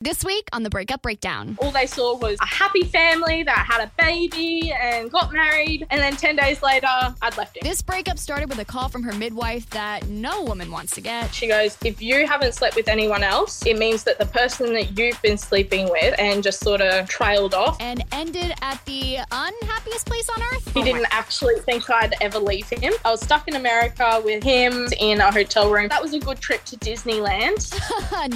This week on the Breakup Breakdown. All they saw was a happy family that had a baby and got married, and then 10 days later, I'd left him. This breakup started with a call from her midwife that no woman wants to get. She goes, If you haven't slept with anyone else, it means that the person that you've been sleeping with and just sort of trailed off. And ended at the unhappiest place on earth. He oh didn't actually think I'd ever leave him. I was stuck in America with him in a hotel room. That was a good trip to Disneyland.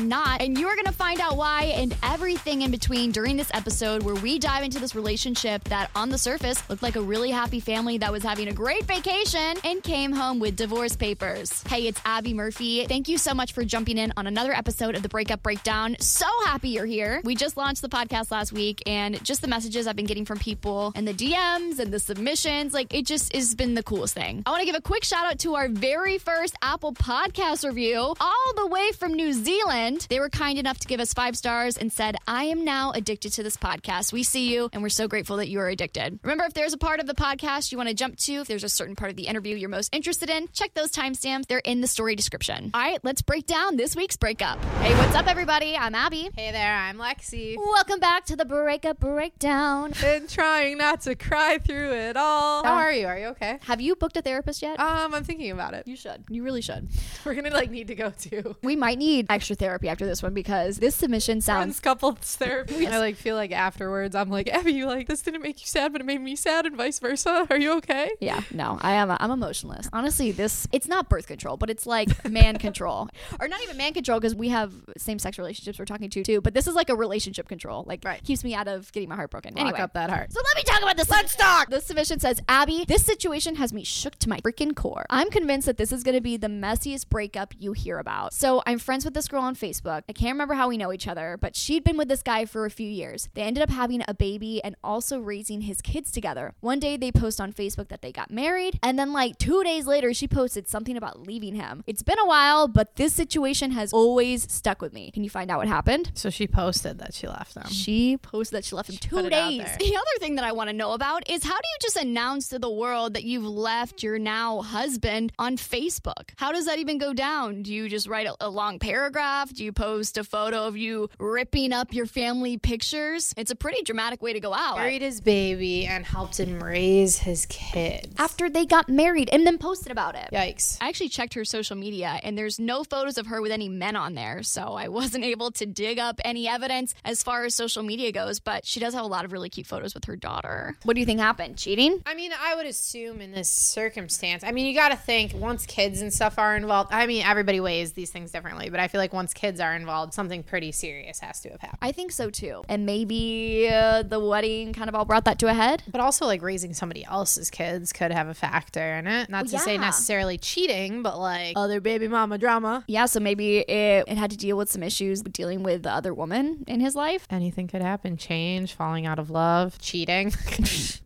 Not. And you're going to find out why and everything in between during this episode where we dive into this relationship that on the surface looked like a really happy family that was having a great vacation and came home with divorce papers. Hey, it's Abby Murphy. Thank you so much for jumping in on another episode of the Breakup Breakdown. So happy you're here. We just launched the podcast last week and just the messages I've been getting from people and the DMs and the submissions, like it just has been the coolest thing. I want to give a quick shout out to our very first Apple Podcast review all the way from New Zealand. They were kind enough to give us five stars and said, I am now addicted to this podcast. We see you and we're so grateful that you are addicted. Remember, if there's a part of the podcast you want to jump to, if there's a certain part of the interview you're most interested in, check those timestamps. They're in the story description. All right, let's break down this week's breakup. Hey, what's up, everybody? I'm Abby. Hey there, I'm Lexi. Welcome back to the Breakup Breakdown. Been trying not to cry through it all. How are you? Are you okay? Have you booked a therapist yet? Um, I'm thinking about it. you should. You really should. We're gonna like need to go to We might need extra therapy after this one because this submission friends sounds. couples therapy. I like feel like afterwards I'm like Abby, you like this didn't make you sad, but it made me sad, and vice versa. Are you okay? Yeah, no, I am. I'm emotionless. Honestly, this it's not birth control, but it's like man control, or not even man control because we have same sex relationships we're talking to too. But this is like a relationship control, like Right. keeps me out of getting my heart broken. Lock anyway, up that heart. So let me talk about this. Let's talk. This submission says, Abby, this situation has me shook to my freaking core. I'm convinced that this is going to be the messiest breakup you hear about. So I'm friends with this girl on Facebook. I can't remember how we know each other, but she'd been with this guy for a few years. They ended up having a baby and also raising his kids together. One day they post on Facebook that they got married, and then like two days later, she posted something about leaving him. It's been a while, but this situation has always stuck with me. Can you find out what happened? So she posted that she left them. She posted that she left him two it out days. The other thing that I want to know about is how do you just announce to the world that you've left your now husband on Facebook? How does that even go down? Do you just write a, a long paragraph? Do you post a photo of you ripping up your family pictures? It's a pretty dramatic way to go out. Married his baby and helped him raise his kids. After they got married and then posted about it. Yikes. I actually checked her social media and there's no photos of her with any men on there. So I wasn't able to dig up any evidence as far as social media goes, but she does have a lot of really cute photos with her daughter. What do you think happened? Cheating? I mean, I would assume in this circumstance, I mean, you got to think once kids and stuff are involved. I mean, everybody weighs these things differently, but I feel like once kids are involved, something pretty serious has to have happened. I think so too. And maybe uh, the wedding kind of all brought that to a head. But also, like raising somebody else's kids could have a factor in it. Not to say necessarily cheating, but like other baby mama drama. Yeah, so maybe it, it had to deal with some issues dealing with the other woman in his life. Anything could happen. Change, falling out of love, cheating.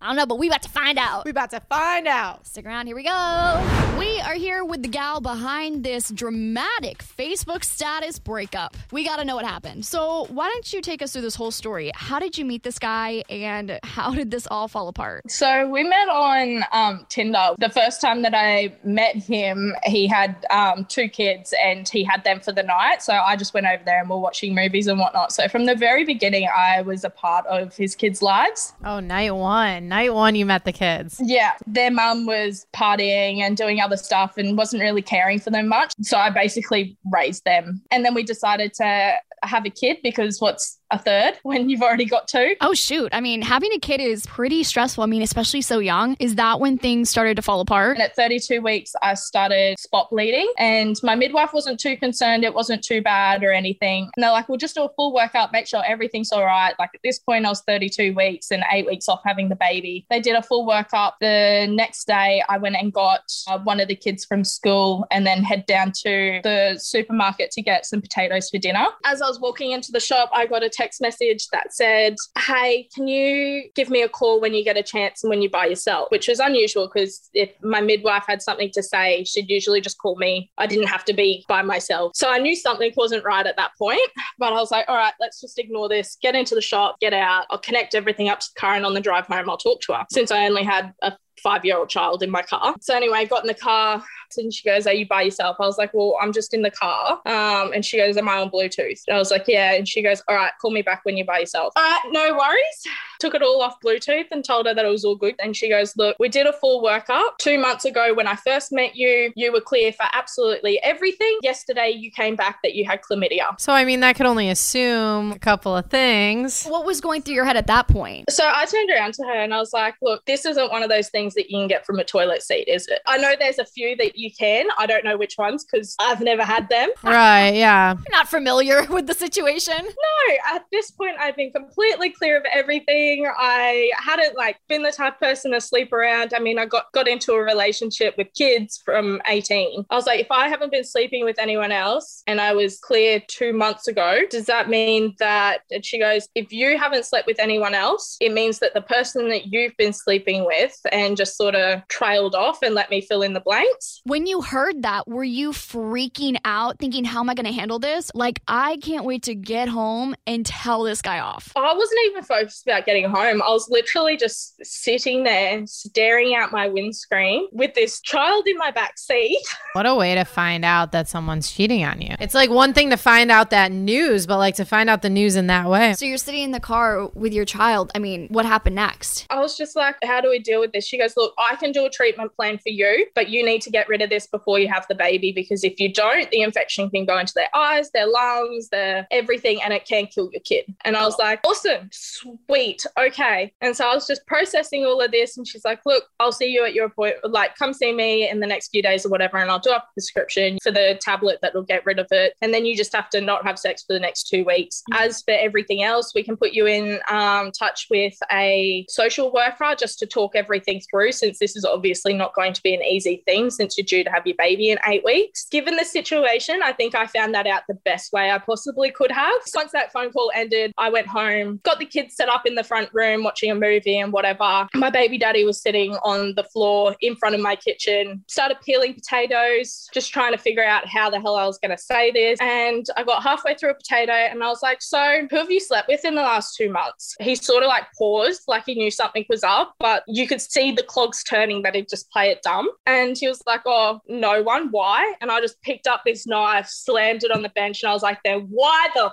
I don't know, but we about to find out. we about to find out. Stick around, here we go. We are here with the gal behind this dramatic Facebook status breakup. We got to know what happened. So, why don't you take us through this whole story? How did you meet this guy and how did this all fall apart? So we met on um, Tinder. The first time that I met him, he had um, two kids and he had them for the night. So I just went over there and we're watching movies and whatnot. So from the very beginning, I was a part of his kids' lives. Oh, night one. Night one, you met the kids. Yeah, their mum was partying and doing other stuff and wasn't really caring for them much. So I basically raised them. And then we decided to have a kid because what's a third when you've already got two? Oh, shoot. I mean, having a kid is pretty stressful. I mean, especially so young. Is that when things started to fall apart? And at 32 weeks, I started spot bleeding, and my midwife wasn't too concerned. It wasn't too bad or anything. And they're like, we'll just do a full workup, make sure everything's all right. Like at this point, I was 32 weeks and eight weeks off having the baby. They did a full workup. The next day, I went and got uh, one of the kids from school and then head down to the supermarket to get some potatoes for dinner. As I was walking into the shop, I got a text message that said, Hey, can you give me a call when you get a chance and when you're by yourself? Which was unusual because if my midwife had something to say, she'd usually just call me. I didn't have to be by myself. So I knew something wasn't right at that point. But I was like, all right, let's just ignore this, get into the shop, get out. I'll connect everything up to and on the drive home, I'll talk to her. Since I only had a five year old child in my car. So anyway, I got in the car and she goes, Are you by yourself? I was like, Well, I'm just in the car. Um, and she goes, Am I on Bluetooth? And I was like, Yeah. And she goes, All right, call me back when you're by yourself. All right, no worries. Took it all off Bluetooth and told her that it was all good. And she goes, Look, we did a full workup two months ago when I first met you. You were clear for absolutely everything. Yesterday, you came back that you had chlamydia. So, I mean, that could only assume a couple of things. What was going through your head at that point? So I turned around to her and I was like, Look, this isn't one of those things that you can get from a toilet seat, is it? I know there's a few that you can. I don't know which ones because I've never had them. Right, yeah. Not familiar with the situation. No, at this point, I've been completely clear of everything. I hadn't like been the type of person to sleep around. I mean, I got got into a relationship with kids from 18. I was like, if I haven't been sleeping with anyone else and I was clear two months ago, does that mean that? And she goes, if you haven't slept with anyone else, it means that the person that you've been sleeping with and just sort of trailed off and let me fill in the blanks. When you heard that, were you freaking out, thinking, how am I going to handle this? Like, I can't wait to get home and tell this guy off. I wasn't even focused about getting home. I was literally just sitting there, staring out my windscreen with this child in my back seat. What a way to find out that someone's cheating on you. It's like one thing to find out that news, but like to find out the news in that way. So you're sitting in the car with your child. I mean, what happened next? I was just like, how do we deal with this? She goes, look, I can do a treatment plan for you, but you need to get rid of this before you have the baby because if you don't, the infection can go into their eyes, their lungs, their everything, and it can kill your kid. And I was like, awesome, sweet, okay. And so I was just processing all of this, and she's like, look, I'll see you at your appointment. Like, come see me in the next few days or whatever, and I'll do a prescription for the tablet that will get rid of it. And then you just have to not have sex for the next two weeks. As for everything else, we can put you in um, touch with a social worker just to talk everything through, since this is obviously not going to be an easy thing since you're due to have your baby in eight weeks. Given the situation, I think I found that out the best way I possibly could have. Once that phone call ended, I went home, got the kids set up in the front room watching a movie and whatever. My baby daddy was sitting on the floor in front of my kitchen, started peeling potatoes, just trying to figure out how the hell I was going to say this. And I got halfway through a potato and I was like, So, who have you slept with in the last two months? He sort of like paused, like he knew something was up, but you could see the clogs turning that he'd just play it dumb. And he was like, Oh, no one. Why? And I just picked up this knife, slammed it on the bench, and I was like, Then why the f-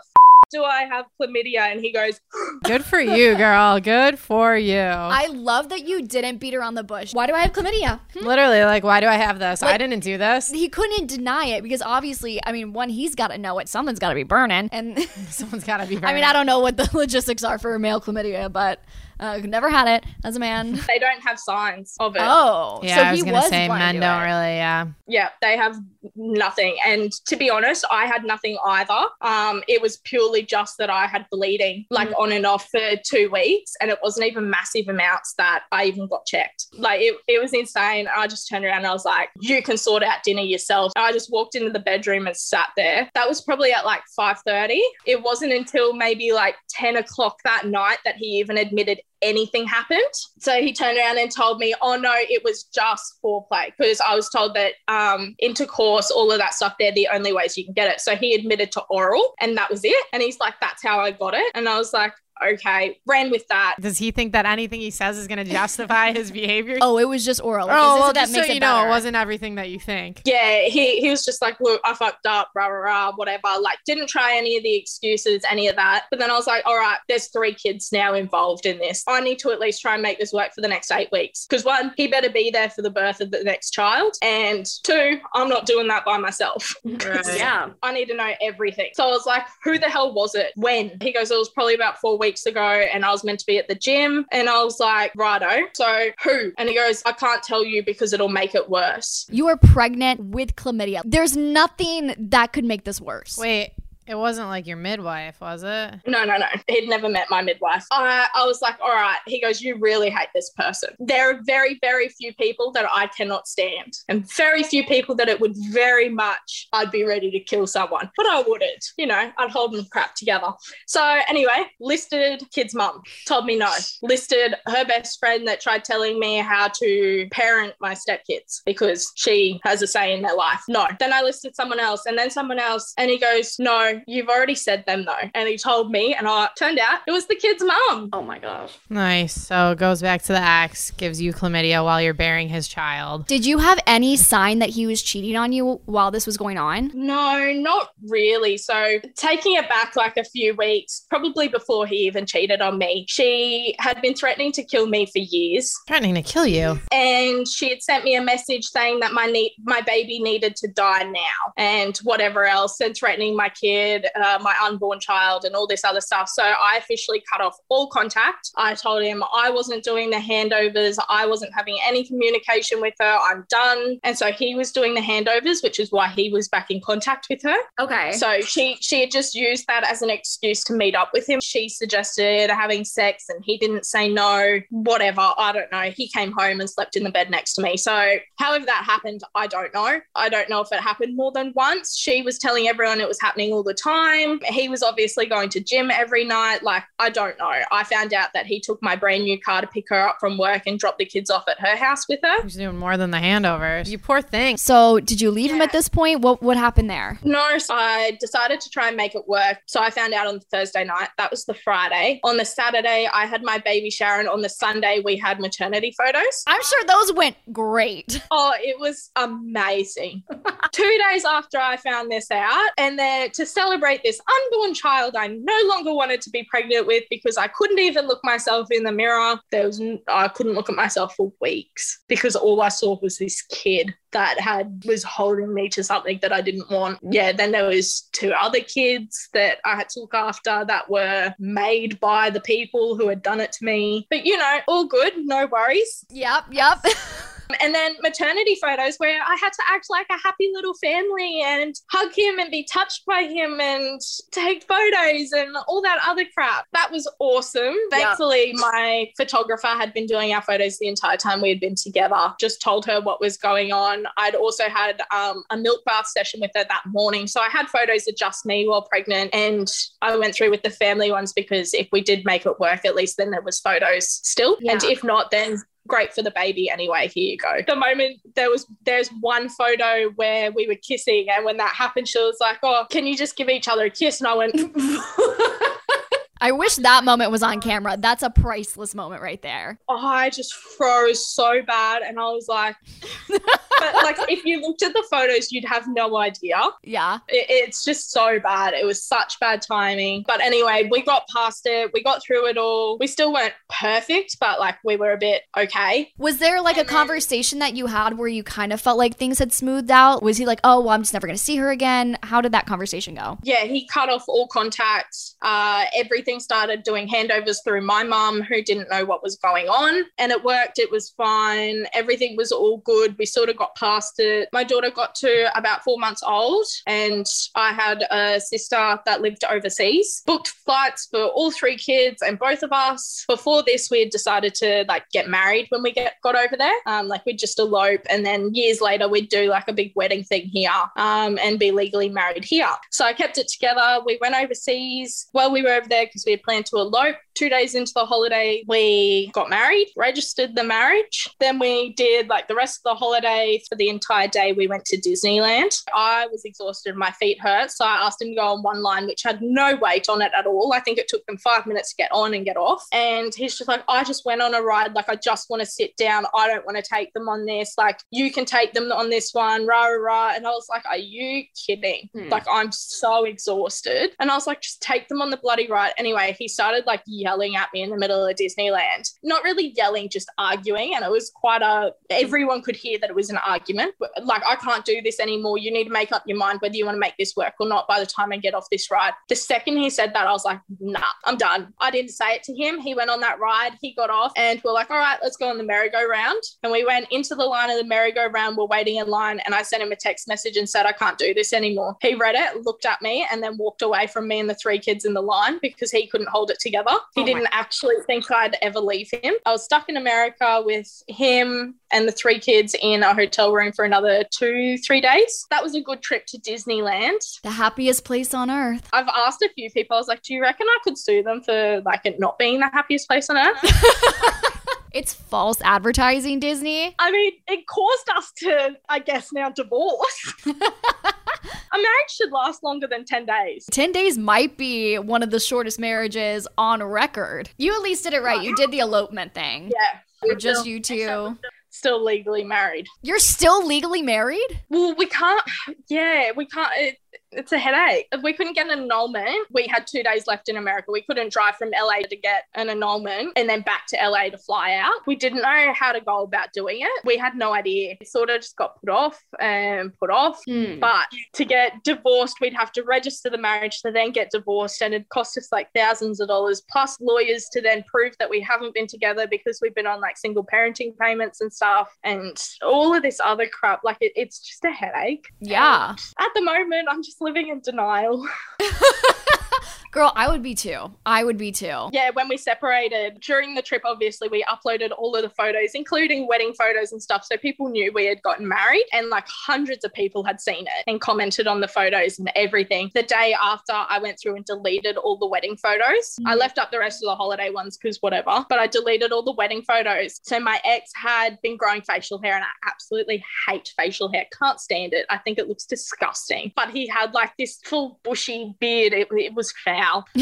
do I have chlamydia? And he goes, Good for you, girl. Good for you. I love that you didn't beat around the bush. Why do I have chlamydia? Hmm? Literally, like, why do I have this? I didn't do this. He couldn't deny it because obviously, I mean, one, he's got to know it. Someone's got to be burning. And Someone's got to be. I mean, I don't know what the logistics are for male chlamydia, but uh, never had it as a man. They don't have signs of it. Oh, Yeah, so I was he gonna was say men don't it. really. Yeah. Yeah, they have nothing. And to be honest, I had nothing either. Um, it was purely just that I had bleeding like on and off for two weeks. And it wasn't even massive amounts that I even got checked. Like it, it was insane. I just turned around and I was like, you can sort out dinner yourself. I just walked into the bedroom and sat there. That was probably at like 5:30. It wasn't until maybe like 10 o'clock that night that he even admitted anything happened. So he turned around and told me, oh no, it was just foreplay because I was told that um, intercourse, all of that stuff, they're the only ways you can get it. So he admitted to oral and that was it. And he's like, that's how I got it. And I was like, okay, ran with that. Does he think that anything he says is going to justify his behavior? Oh, it was just oral. Like, Oh, is this- well, that just so makes you it know, better. it wasn't everything that you think. Yeah, he, he was just like, look, I fucked up, rah, rah, rah, whatever. Like, didn't try any of the excuses, any of that. But then I was like, all right, there's three kids now involved in this. I need to at least try and make this work for the next eight weeks. Because one, he better be there for the birth of the next child. And two, I'm not doing that by myself. Yeah. I need to know everything. So I was like, who the hell was it? When? He goes, it was probably about four weeks ago, and I was meant to be at the gym. And I was like, righto. So who? And he goes, I can't tell you because it'll make it worse. You are pregnant with chlamydia. There's nothing that could make this worse. Wait, it wasn't like your midwife, was it? No, no, no. He'd never met my midwife. I, I was like, all right. He goes, you really hate this person. There are very, very few people that I cannot stand, and very few people that it would very much, I'd be ready to kill someone, but I wouldn't. You know, I'd hold them crap together. So anyway, listed kid's mum, told me no. Listed her best friend that tried telling me how to parent my stepkids because she has a say in their life. No. Then I listed someone else and then someone else, and he goes, no, you've already said them though. And he told me, and I turned out it was the kid's mum. Oh my gosh. Nice. So it goes back to the ex, gives you chlamydia while you're bearing his child. Did you have any sign that he was cheating on you while this was going on? No, not really. So, taking it back like a few weeks, probably before he even cheated on me, she had been threatening to kill me for years. Threatening to kill you. And she had sent me a message saying that my need, my baby needed to die now, and whatever else, and threatening my kid, uh, my unborn child, and all this other stuff. So I officially cut off all contact. I told him I wasn't doing the handovers. I wasn't having any communication with her. I'm done. And so he was doing the handovers, which is why he was back in contact with her. Okay. So she she had just used that as an excuse to meet up with him. She suggested having sex and he didn't say no, whatever. I don't know. He came home and slept in the bed next to me. So however that happened, I don't know. I don't know if it happened more than once. She was telling everyone it was happening all the time. He was obviously going to gym every night. Like, I don't know. I found out that he took my brand new car to pick her up from work and dropped the kids off at her house with her. He's doing more than the handovers. You poor thing. So, did you leave him at this point? What what happened there? No, so I decided to try and make it work. So I found out on Thursday night. That was the Friday. On the Saturday, I had my baby Sharon. On the Sunday, we had maternity photos. I'm sure those went great. Oh, it was amazing. Two days after I found this out, and then to celebrate this unborn child I no longer wanted to be pregnant with because I couldn't even look myself in the mirror. There was I couldn't look at myself for weeks because all I saw was this kid that had was holding me to something that I didn't want. Yeah, then there was two other kids that I had to look after that were made by the people who had done it to me. But you know, all good, no worries. Yep, yep. And then maternity photos where I had to act like a happy little family and hug him and be touched by him and take photos and all that other crap. That was awesome. Thankfully, my photographer had been doing our photos the entire time we had been together. Just told her what was going on. I'd also had um, a milk bath session with her that morning. So I had photos of just me while pregnant and I went through with the family ones because if we did make it work, at least then there was photos still. And if not, then great for the baby anyway here you go. The moment there was there's one photo where we were kissing and when that happened she was like oh can you just give each other a kiss? And i went I wish that moment was on camera. That's a priceless moment right there. oh, i just froze so bad and i was like but like if you looked at the photos you'd have no idea Yeah. it, it's just so bad it was such bad timing but anyway we got past it we got through it all we still weren't perfect but like we were a bit okay Was there like a then- conversation that you had where you kind of felt like things had smoothed out? Was he like, oh, well, I'm just never going to see her again? How did that conversation go? yeah, he cut off all contact. Uh, everything started doing handovers through my mum, who didn't know what was going on. And it worked. It was fine. Everything was all good. We sort of got past it. My daughter got to about four months old, and I had a sister that lived overseas, booked flights for all three kids and both of us. Before this, we had decided to like get married when we get got over there. Um, like we'd just elope, and then years later, we'd do like a big wedding thing here um, and be legally married here. So I kept it together. We went overseas. Well, we were over there because because we had planned to elope. Two days into the holiday, we got married, registered the marriage. Then we did like the rest of the holiday for the entire day. We went to Disneyland. I was exhausted, my feet hurt. So I asked him to go on one line, which had no weight on it at all. I think it took them five minutes to get on and get off. And he's just like, I just went on a ride. Like, I just want to sit down. I don't want to take them on this. Like, you can take them on this one, rah, rah, rah. And I was like, Are you kidding? Hmm. Like, I'm so exhausted. And I was like, Just take them on the bloody ride. Anyway, he started like yelling at me in the middle of Disneyland. Not really yelling, just arguing. And it was quite a, everyone could hear that it was an argument. Like, I can't do this anymore. You need to make up your mind whether you want to make this work or not by the time I get off this ride. The second he said that, I was like, Nah, I'm done. I didn't say it to him. He went on that ride, he got off, and we're like, All right, let's go on the merry-go-round. And we went into the line of the merry-go-round. We're waiting in line, and I sent him a text message and said, I can't do this anymore. He read it, looked at me, and then walked away from me and the three kids in the line because he couldn't hold it together. He Oh didn't actually think I'd ever leave him. I was stuck in America with him and the three kids in a hotel room for another two, three days. That was a good trip to Disneyland. The happiest place on earth. I've asked a few people, I was like, do you reckon I could sue them for like it not being the happiest place on earth? It's false advertising, Disney. I mean, it caused us to, I guess, now divorce. a marriage should last longer than 10 days. 10 days might be one of the shortest marriages on record. You at least did it right. You did the elopement thing. Yeah. You're just you two. Still legally married. You're still legally married? Well, we can't, yeah, we can't. It, it's a headache. If we couldn't get an annulment, we had two days left in America. We couldn't drive from LA to get an annulment and then back to LA to fly out. We didn't know how to go about doing it. We had no idea. It sort of just got put off and put off. Hmm. But to get divorced, we'd have to register the marriage to then get divorced, and it cost us like thousands of dollars plus lawyers to then prove that we haven't been together because we've been on like single parenting payments and stuff, and all of this other crap. Like it, it's just a headache. Yeah. At the moment, I'm just living in denial. Girl, I would be too. I would be too. Yeah, when we separated during the trip, obviously we uploaded all of the photos, including wedding photos and stuff. So people knew we had gotten married, and like hundreds of people had seen it and commented on the photos and everything. The day after, I went through and deleted all the wedding photos. Mm. I left up the rest of the holiday ones because whatever, but I deleted all the wedding photos. So my ex had been growing facial hair, and I absolutely hate facial hair. Can't stand it. I think it looks disgusting. But he had like this full bushy beard. It, it was foul.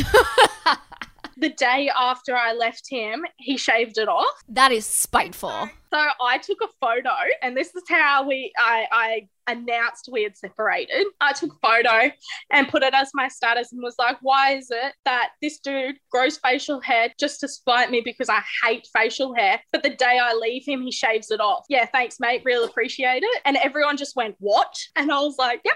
the day after I left him, he shaved it off. That is spiteful. So I took a photo, and this is how we I, I announced we had separated. I took a photo and put it as my status and was like, why is it that this dude grows facial hair just to spite me because I hate facial hair, but the day I leave him, he shaves it off. Yeah, thanks, mate. Real appreciate it. And everyone just went, What? And I was like, Yep.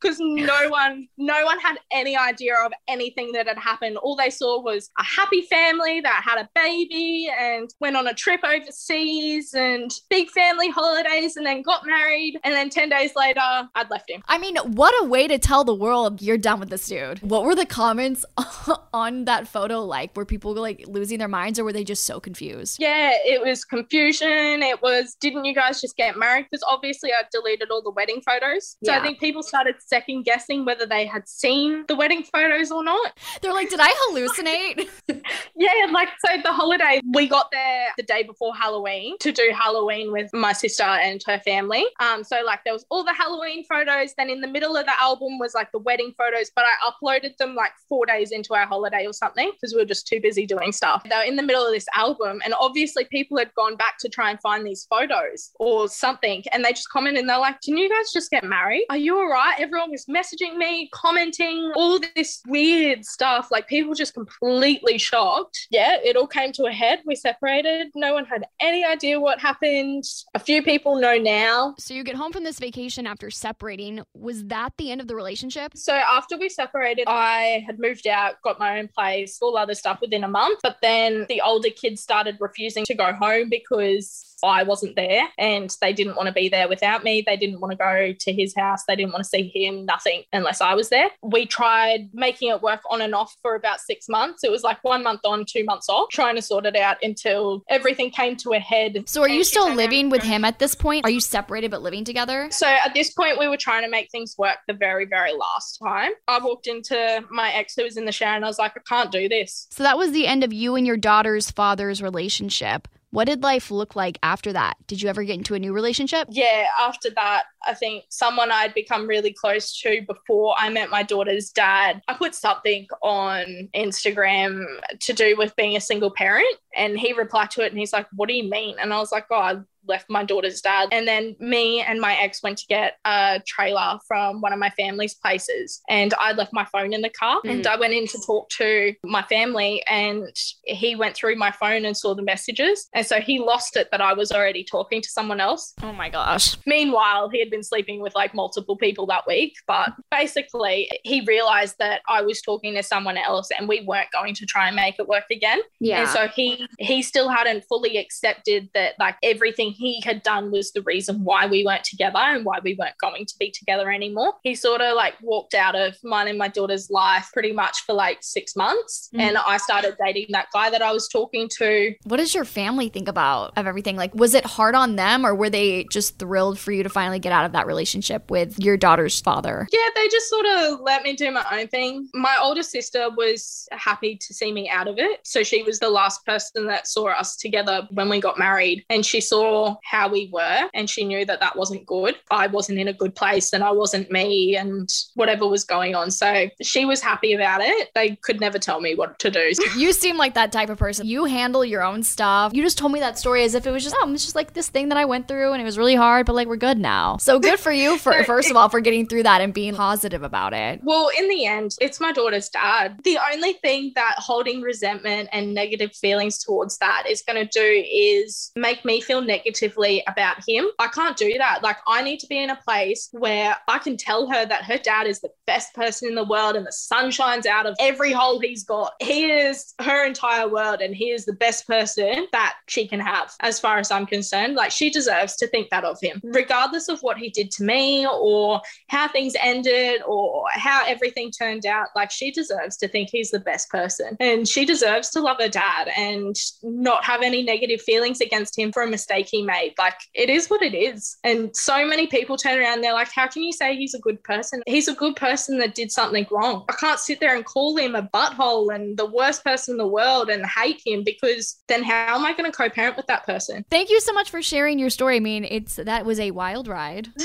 Because no one no one had any idea of anything that had happened all they saw was a happy family that had a baby and went on a trip overseas and big family holidays and then got married and then 10 days later i'd left him I mean, what a way to tell the world you're done with this dude. What were the comments on that photo like? Were people like losing their minds or were they just so confused? yeah it was confusion it was didn't you guys just get married because obviously i deleted all the wedding photos so Yeah. i think people started second guessing whether they had seen the wedding photos or not They're like, did I hallucinate? Yeah, like so the holiday, we got there the day before Halloween to do Halloween with my sister and her family. Um, so like there was all the Halloween photos. Then in the middle of the album was like the wedding photos, but I uploaded them like four days into our holiday or something because we were just too busy doing stuff. They were in the middle of this album, and obviously people had gone back to try and find these photos or something, and they just commented and they're like, "Can you guys just get married? Are you all right?" Everyone was messaging me, commenting, all this weird stuff. Like people just completely shocked. Yeah, it all came to a head. We separated. No one had any idea what happened. A few people know now. so you get home from this vacation after separating. Was that the end of the relationship? So after we separated, I had moved out, got my own place, all other stuff within a month. But then the older kids started refusing to go home because I wasn't there and they didn't want to be there without me. They didn't want to go to his house. They didn't want to see him, nothing unless I was there. We tried making it work on and off for about six months. It was like one month on, two months off, trying to sort it out until everything came to a head. So, are you still living with him at this point? Are you separated but living together? So at this point, we were trying to make things work the very, very last time. I walked into my ex who was in the shower and I was like, I can't do this. So, that was the end of you and your daughter's father's relationship. What did life look like after that? Did you ever get into a new relationship? Yeah, after that, I think someone I'd become really close to before I met my daughter's dad, I put something on Instagram to do with being a single parent. And he replied to it and he's like, What do you mean? And I was like, Oh, I left my daughter's dad. And then me and my ex went to get a trailer from one of my family's places. And I left my phone in the car. And mm. I went in to talk to my family. And he went through my phone and saw the messages. And so he lost it that I was already talking to someone else. Oh my gosh. Meanwhile, he had been sleeping with like multiple people that week. But basically, he realized that I was talking to someone else and we weren't going to try and make it work again. And so he he still hadn't fully accepted that like everything he had done was the reason why we weren't together and why we weren't going to be together anymore. He sort of like walked out of mine and my daughter's life pretty much for like six months. Mm. And I started dating that guy that I was talking to. What does your family think about of everything? Like, was it hard on them or were they just thrilled for you to finally get out of that relationship with your daughter's father? Yeah, they just sort of let me do my own thing. My older sister was happy to see me out of it. So she was the last person that saw us together when we got married. And she saw how we were and she knew that that wasn't good. I wasn't in a good place and I wasn't me and whatever was going on. So she was happy about it. They could never tell me what to do. You seem like that type of person. You handle your own stuff. You just told me that story as if it was just, oh, it's just like this thing that I went through and it was really hard, but like we're good now. So good for you for first of all for getting through that and being positive about it. Well, in the end, it's my daughter's dad. The only thing that holding resentment and negative feelings towards that is going to do is make me feel negatively about him. I can't do that. Like, I need to be in a place where I can tell her that her dad is the best person in the world and the sun shines out of every hole he's got. He is her entire world and he is the best person that she can have, as far as I'm concerned. Like, she deserves to think that of him, regardless of what he did to me or how things ended or how everything turned out. Like, she deserves to think he's the best person and she deserves to love her dad and not have any negative feelings against him for a mistake he made. Like, it is what it is. And so many people turn around, they're like, how can you say he's a good person? He's a good person that did something wrong. I can't sit there and call him a butthole and the worst person in the world and hate him because then how am I going to co parent with that person? Thank you so much for sharing your story. I mean, it's that was a wild ride.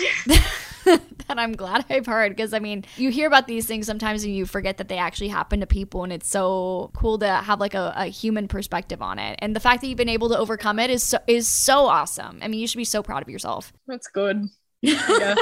that I'm glad I've heard because I mean, you hear about these things sometimes and you forget that they actually happen to people, and it's so cool to have like a, a human perspective on it. And the fact that you've been able to overcome it is so, is so awesome. I mean, you should be so proud of yourself. That's good. Yeah.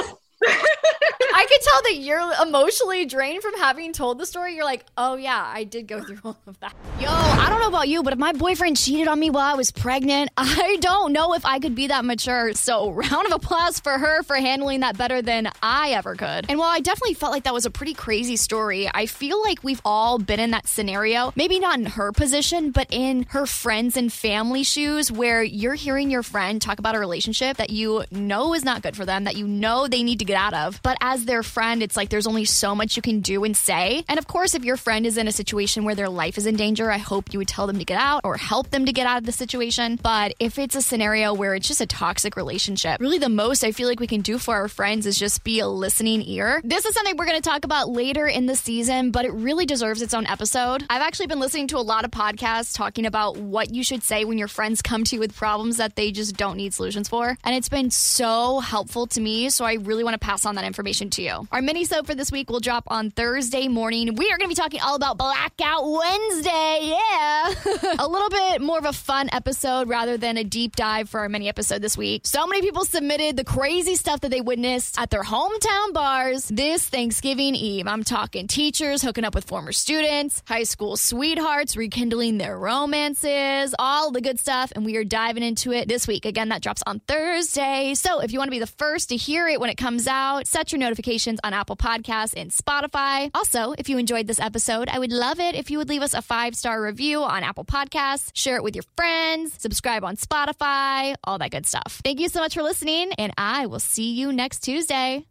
I could tell that you're emotionally drained from having told the story. You're like, oh yeah, I did go through all of that. Yo, I don't know about you, but if my boyfriend cheated on me while I was pregnant, I don't know if I could be that mature. So, round of applause for her for handling that better than I ever could. And while I definitely felt like that was a pretty crazy story, I feel like we've all been in that scenario. Maybe not in her position, but in her friends and family shoes where you're hearing your friend talk about a relationship that you know is not good for them, that you know they need to get out of. But as their friend, it's like there's only so much you can do and say. And of course, if your friend is in a situation where their life is in danger, I hope you would tell them to get out or help them to get out of the situation. But if it's a scenario where it's just a toxic relationship, really the most I feel like we can do for our friends is just be a listening ear. This is something we're going to talk about later in the season, but it really deserves its own episode. I've actually been listening to a lot of podcasts talking about what you should say when your friends come to you with problems that they just don't need solutions for. And it's been so helpful to me. So I really want to pass on that information to you. Our minisode for this week will drop on Thursday morning. We are going to be talking all about Blackout Wednesday. Yeah. a little bit more of a fun episode rather than a deep dive for our mini episode this week. So many people submitted the crazy stuff that they witnessed at their hometown bars this Thanksgiving Eve. I'm talking teachers hooking up with former students, high school sweethearts rekindling their romances, all the good stuff. And we are diving into it this week. Again, that drops on Thursday. So if you want to be the first to hear it when it comes out, set your notifications on Apple Podcasts and Spotify. Also, if you enjoyed this episode, I would love it if you would leave us a five star review on Apple Podcasts, share it with your friends, subscribe on Spotify, all that good stuff. Thank you so much for listening, and I will see you next Tuesday.